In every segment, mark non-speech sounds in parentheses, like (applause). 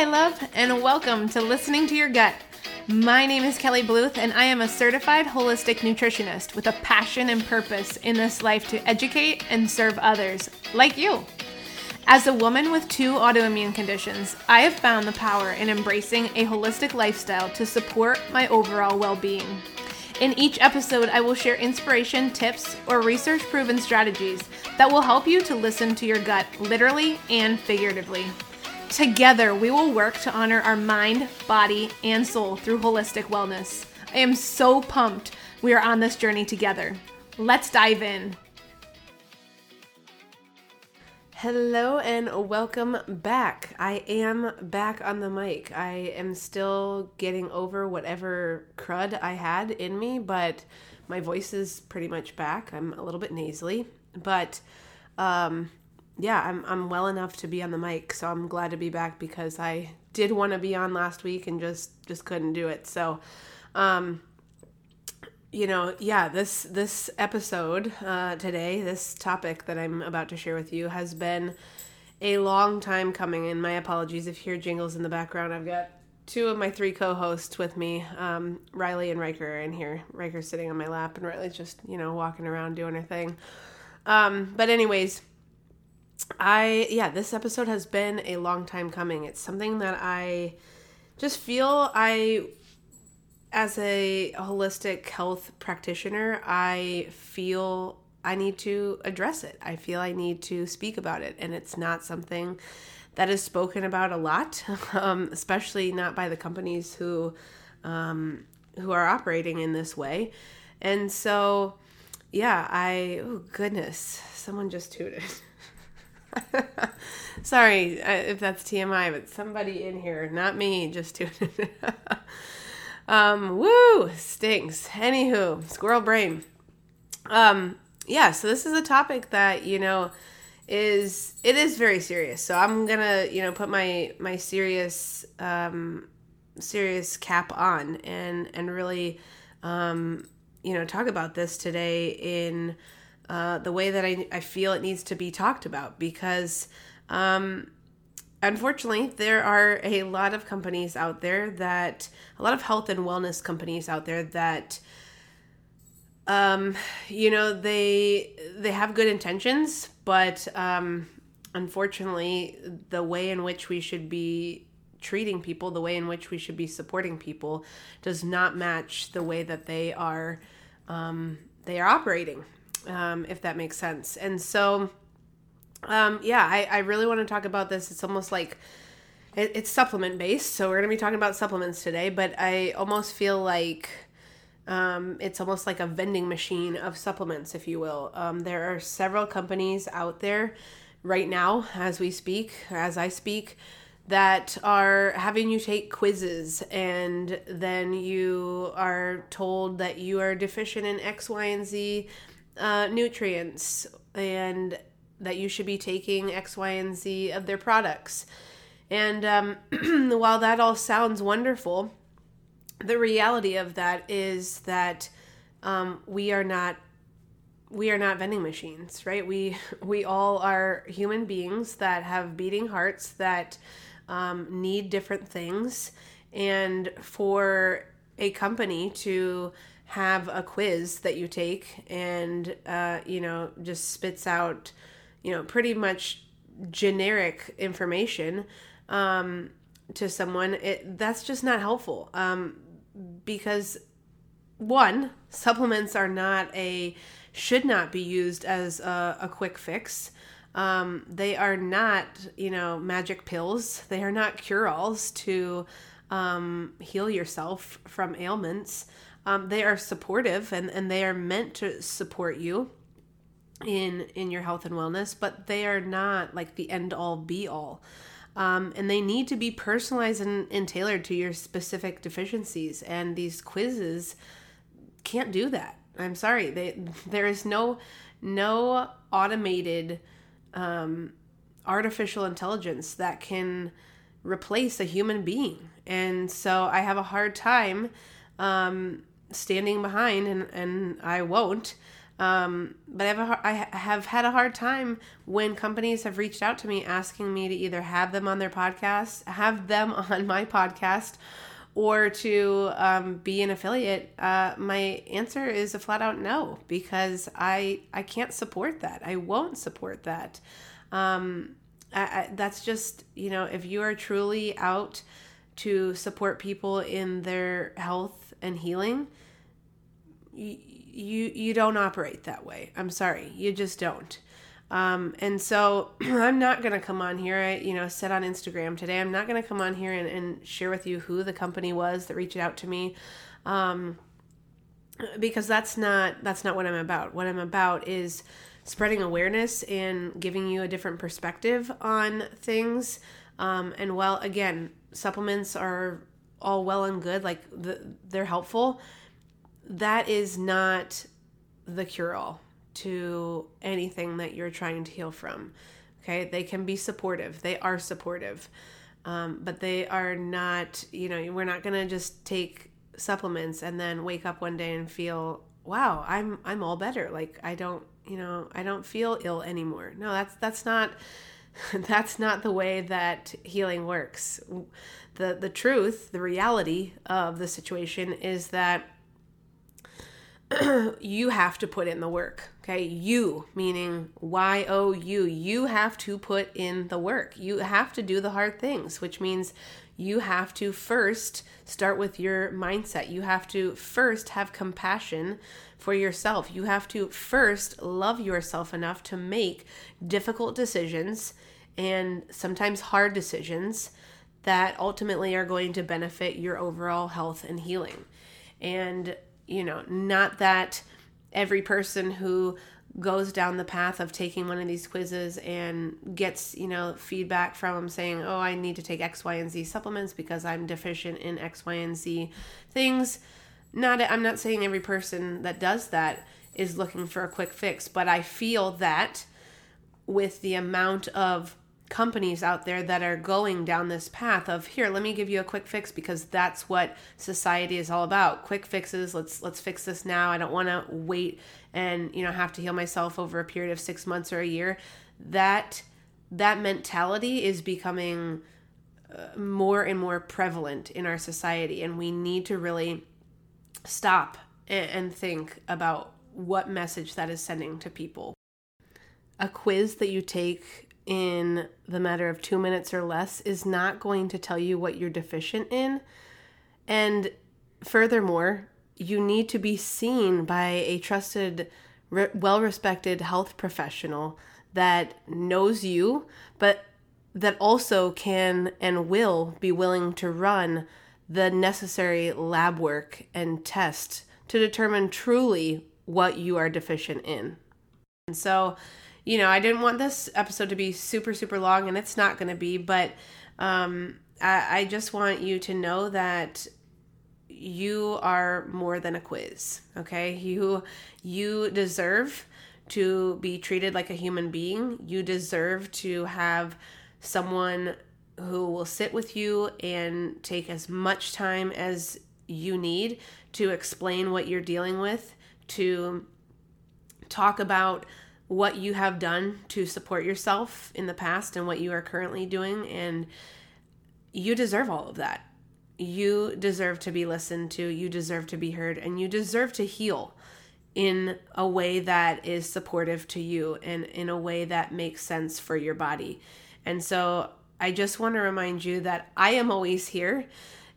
Hi, love, and welcome to Listening to Your Gut. My name is Kelly Bluth, and I am a certified holistic nutritionist with a passion and purpose in this life to educate and serve others, like you. As a woman with two autoimmune conditions, I have found the power in embracing a holistic lifestyle to support my overall well being. In each episode, I will share inspiration, tips, or research proven strategies that will help you to listen to your gut literally and figuratively. Together, we will work to honor our mind, body, and soul through holistic wellness. I am so pumped we are on this journey together. Let's dive in. Hello and welcome back. I am back on the mic. I am still getting over whatever crud I had in me, but my voice is pretty much back. I'm a little bit nasally, but um yeah, I'm I'm well enough to be on the mic, so I'm glad to be back because I did want to be on last week and just just couldn't do it. So, um, you know, yeah, this this episode uh, today, this topic that I'm about to share with you has been a long time coming. And my apologies if you hear jingles in the background. I've got two of my three co-hosts with me, um, Riley and Riker, in here. Riker's sitting on my lap, and Riley's just you know walking around doing her thing. Um, but anyways I yeah, this episode has been a long time coming. It's something that I just feel I as a holistic health practitioner, I feel I need to address it. I feel I need to speak about it and it's not something that is spoken about a lot, (laughs) um, especially not by the companies who um, who are operating in this way. And so, yeah, I oh goodness, someone just tooted. (laughs) (laughs) Sorry uh, if that's TMI, but somebody in here, not me, just to. (laughs) um, woo, stinks. Anywho, squirrel brain. Um, yeah, so this is a topic that you know is it is very serious. So I'm gonna you know put my my serious um serious cap on and and really um you know talk about this today in uh, the way that I, I feel it needs to be talked about because um, unfortunately there are a lot of companies out there that a lot of health and wellness companies out there that um, you know they they have good intentions but um, unfortunately the way in which we should be treating people the way in which we should be supporting people does not match the way that they are um, they are operating um, if that makes sense. And so, um, yeah, I, I really want to talk about this. It's almost like it, it's supplement based. So we're going to be talking about supplements today, but I almost feel like um, it's almost like a vending machine of supplements, if you will. Um, there are several companies out there right now, as we speak, as I speak, that are having you take quizzes and then you are told that you are deficient in X, Y, and Z uh, nutrients and that you should be taking X, Y, and Z of their products. And um, (clears throat) while that all sounds wonderful, the reality of that is that um, we are not we are not vending machines, right? We (laughs) we all are human beings that have beating hearts that um, need different things, and for a company to have a quiz that you take and uh, you know just spits out you know pretty much generic information um, to someone it that's just not helpful um, because one supplements are not a should not be used as a, a quick fix. Um, they are not you know magic pills. They are not cure-alls to um, heal yourself from ailments um, they are supportive and, and they are meant to support you in in your health and wellness but they are not like the end all be all. Um, and they need to be personalized and, and tailored to your specific deficiencies and these quizzes can't do that. I'm sorry. They there is no no automated um, artificial intelligence that can replace a human being. And so i have a hard time um, standing behind, and, and I won't, Um, but I have, a, I have had a hard time when companies have reached out to me asking me to either have them on their podcast, have them (laughs) on my podcast, or to um, be an affiliate. Uh, my answer is a flat out no because I I can't support that. I won't support that. Um, I, I, that's just you know if you are truly out to support people in their health and healing you you, don't operate that way. I'm sorry. You just don't. Um, and so (clears throat) i'm not going to come on here. I you know said on instagram today i'm not going to come on here and, and, share with you who the company was that reached out to me um, because that's not that's not what i'm about. What i'm about is spreading awareness and giving you a different perspective on things. Um, and while again, supplements are all well and good, like the, they're helpful, that is not the cure all to anything that you're trying to heal from. Okay, they can be supportive, they are supportive, um, but they are not, you know, we're not gonna just take supplements and then wake up one day and feel wow i'm i'm all better like i don't you know, I don't feel ill anymore. No, that's that's not (laughs) that's not the way that healing works. The the truth, the reality of the situation is that (clears throat) you have to put in the work. Okay? You meaning Y O U. You have to put in the work. You have to do the hard things, which means you have to first start with your mindset. You have to first have compassion for yourself. You have to first love yourself enough to make difficult decisions and sometimes hard decisions that ultimately are going to benefit your overall health and healing. And, you know, not that every person who goes down the path of taking one of these quizzes and gets you know feedback from them saying oh i need to take x y and z supplements because i'm deficient in x y and z things not i'm not saying every person that does that is looking for a quick fix but i feel that with the amount of companies out there that are going down this path of here let me give you a quick fix because that's what society is all about. Quick fixes let's let's fix this now. I don't want to wait and you know have to heal myself over a period of 6 months or a year. That that mentality is becoming uh, more and more prevalent in our society and we need to really stop and think about what message that is sending to people a quiz that you take in the matter of two minutes or less is not going to tell you what you're deficient in. And furthermore, you need to be seen by a trusted, re- well respected health professional that knows you, but that also can and will be willing to run the necessary lab work and test to determine truly what you are deficient in. And so, you know, I didn't want this episode to be super, super long, and it's not going to be, but um, I, I just want you to know that you are more than a quiz okay you you deserve to be treated like a human being you deserve to have someone who will sit with you and take as much time as you need to explain what you're dealing with to talk about what you have done to support yourself in the past and what you are currently doing. And you deserve all of that. You deserve to be listened to, you deserve to be heard, and you deserve to heal in a way that is supportive to you and in a way that makes sense for your body. And so I just want to remind you that I am always here.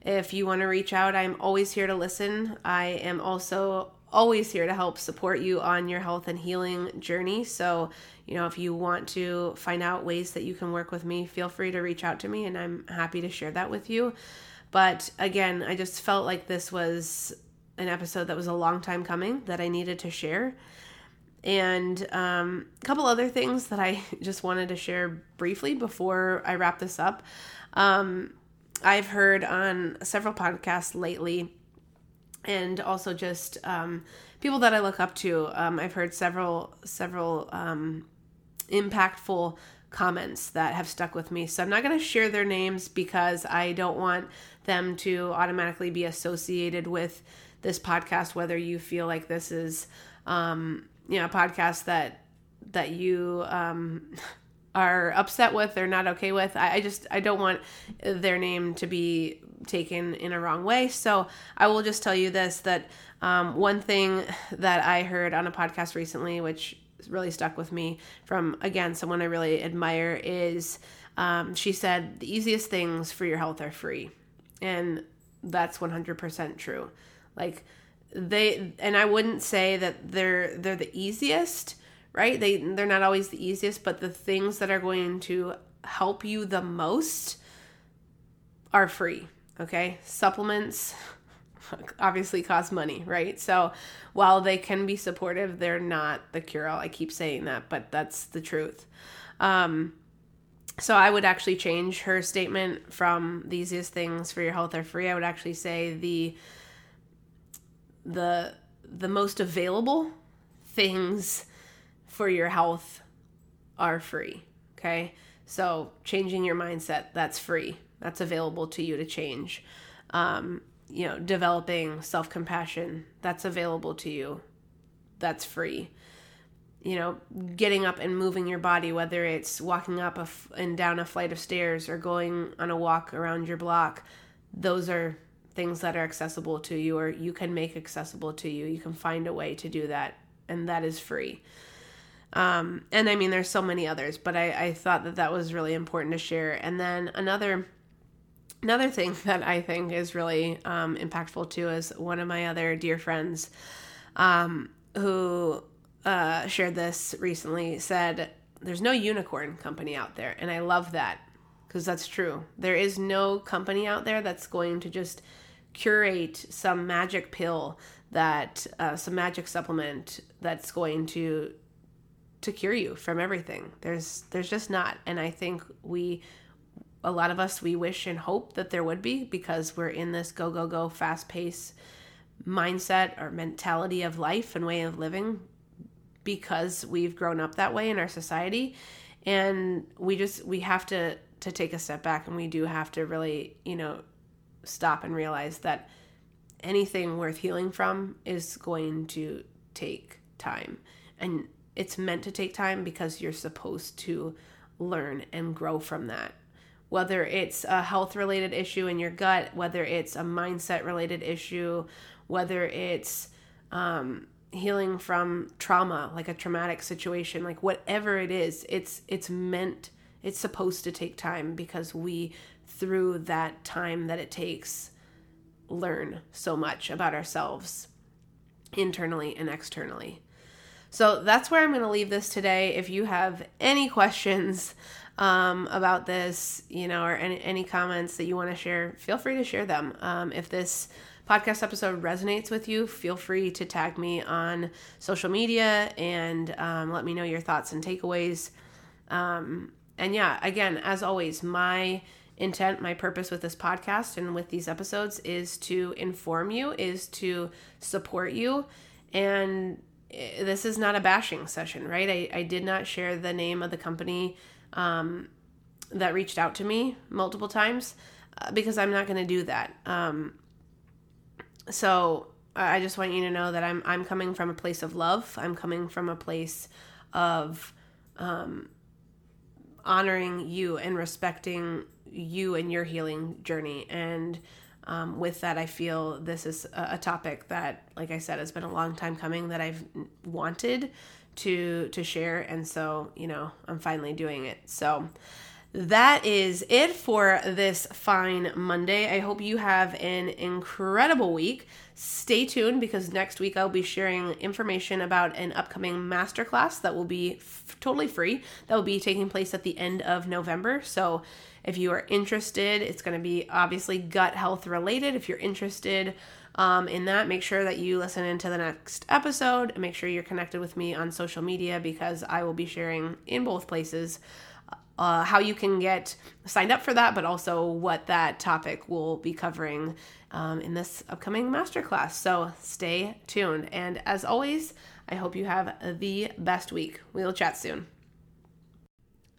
If you want to reach out, I'm always here to listen. I am also always here to help support you on your health and healing journey. So, you know, if you want to find out ways that you can work with me, feel free to reach out to me and I'm happy to share that with you. But again, I just felt like this was an episode that was a long time coming that I needed to share. And um, a couple other things that I (laughs) just wanted to share briefly before I wrap this up. Um, I've heard on several podcasts lately and also just um, people that I look up to. Um, I've heard several several um, impactful comments that have stuck with me. So I'm not going to share their names because I don't want them to automatically be associated with this podcast. Whether you feel like this is um, you know a podcast that that you um, (laughs) are upset with or not okay with. I, I just I don't want their name to be taken in a wrong way. So I will just tell you this that um, one thing that I heard on a podcast recently, which really stuck with me from again someone I really admire, is um, she said the easiest things for your health are free, and that's one hundred percent true. Like they and I wouldn't say that they're they're the easiest, right? They they're not always the easiest, but the things that are going to help you the most are free. Okay? Supplements (laughs) obviously cost money, right? So while they can be supportive, they're not the cure all. I keep saying that, but that's the truth. Um, so I would actually change her statement from the easiest things for your health are free. I would actually say the the the most available things for your health are free. Okay? So changing your mindset, that's free. That's available to you to change. Um, you know, developing self compassion, that's available to you. That's free. You know, getting up and moving your body, whether it's walking up and down a flight of stairs or going on a walk around your block, those are things that are accessible to you or you can make accessible to you. You can find a way to do that, and that is free. Um, and I mean, there's so many others, but I, I thought that that was really important to share. And then another another thing (laughs) that I think is really um, impactful too is one of my other dear friends um, who uh, shared this recently said, There's no unicorn company out there. And I love that because that's true. There is no company out there that's going to just curate some magic pill that, uh, some magic supplement that's going to to cure you from everything. There's there's just not. And I think we a lot of us we wish and hope that there would be because we're in this go go go fast pace mindset or mentality of life and way of living because we've grown up that way in our society and we just we have to to take a step back and we do have to really you know stop and realize that anything worth healing from is going to take time. And it's meant to take time because you're supposed to learn and grow from that. Whether it's a health related issue in your gut, whether it's a mindset related issue, whether it's um, healing from trauma, like a traumatic situation, like whatever it is, it's it's meant it's supposed to take time because we through that time that it takes learn so much about ourselves internally and externally. So that's where I'm going to leave this today. If you have any questions um, about this, you know, or any, any comments that you want to share, feel free to share them. Um, if this podcast episode resonates with you, feel free to tag me on social media and um, let me know your thoughts and takeaways. Um, and yeah, again, as always, my intent, my purpose with this podcast and with these episodes is to inform you, is to support you. And eh, this is not a bashing session, right? I, I did not share the name of the company um, that reached out to me multiple times uh, because I'm not going to do that. Um, so I just want you to know that I'm I'm coming from a place of love. I'm coming from a place of um, honoring you and respecting you and your healing journey. And um, with that, I feel this is a, topic that, like I said, has been a long time coming that I've wanted to to share and so you know i'm finally doing it so that is it for this fine monday. I hope you have an incredible week. Stay tuned because next week i'll be sharing information about an upcoming masterclass that will be f- totally free that will be taking place at the end of november. So if you are interested it's going to be obviously gut health related. If you're interested um, in that. Make sure that you listen into the next episode. And make sure you're connected with me on social media because I will be sharing in both places uh, how you can get signed up for that, but also what that topic will be covering um, in this upcoming masterclass. So stay tuned. And as always, I hope you have the best week. We'll chat soon.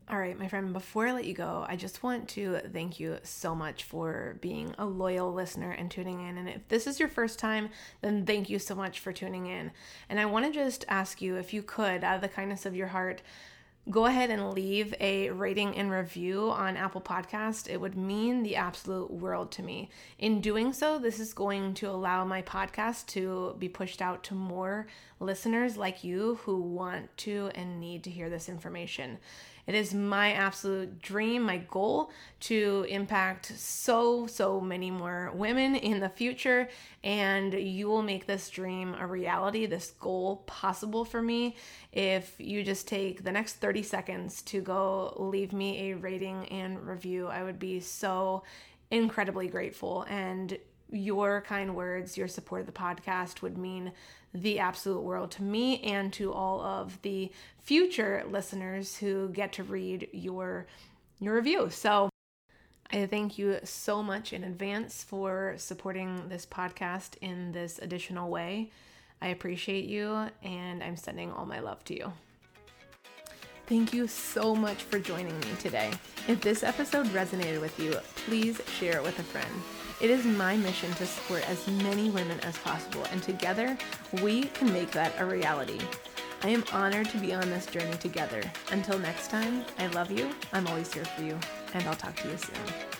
All right, my friend, before I let you go, I just want to thank you so much for being a loyal listener and tuning in. And if this is your first time, then thank you so much for tuning in. And I want to just ask you if you could, out of the kindness of your heart, go ahead and leave a rating and review on Apple Podcast. It would mean the absolute world to me. In doing so, this is going to allow my podcast to be pushed out to more listeners like you who want to and need to hear this information. It is my absolute dream, my goal to impact so, so many more women in the future. And you will make this dream a reality, this goal possible for me if you just take the next 30 seconds to go leave me a rating and review. I would be so incredibly grateful. And your kind words, your support of the podcast would mean the absolute world to me and to all of the future listeners who get to read your your review. So I thank you so much in advance for supporting this podcast in this additional way. I appreciate you and I'm sending all my love to you. Thank you so much for joining me today. If this episode resonated with you, please share it with a friend. It is my mission to support as many women as possible, and together we can make that a reality. I am honored to be on this journey together. Until next time, I love you, I'm always here for you, and I'll talk to you soon.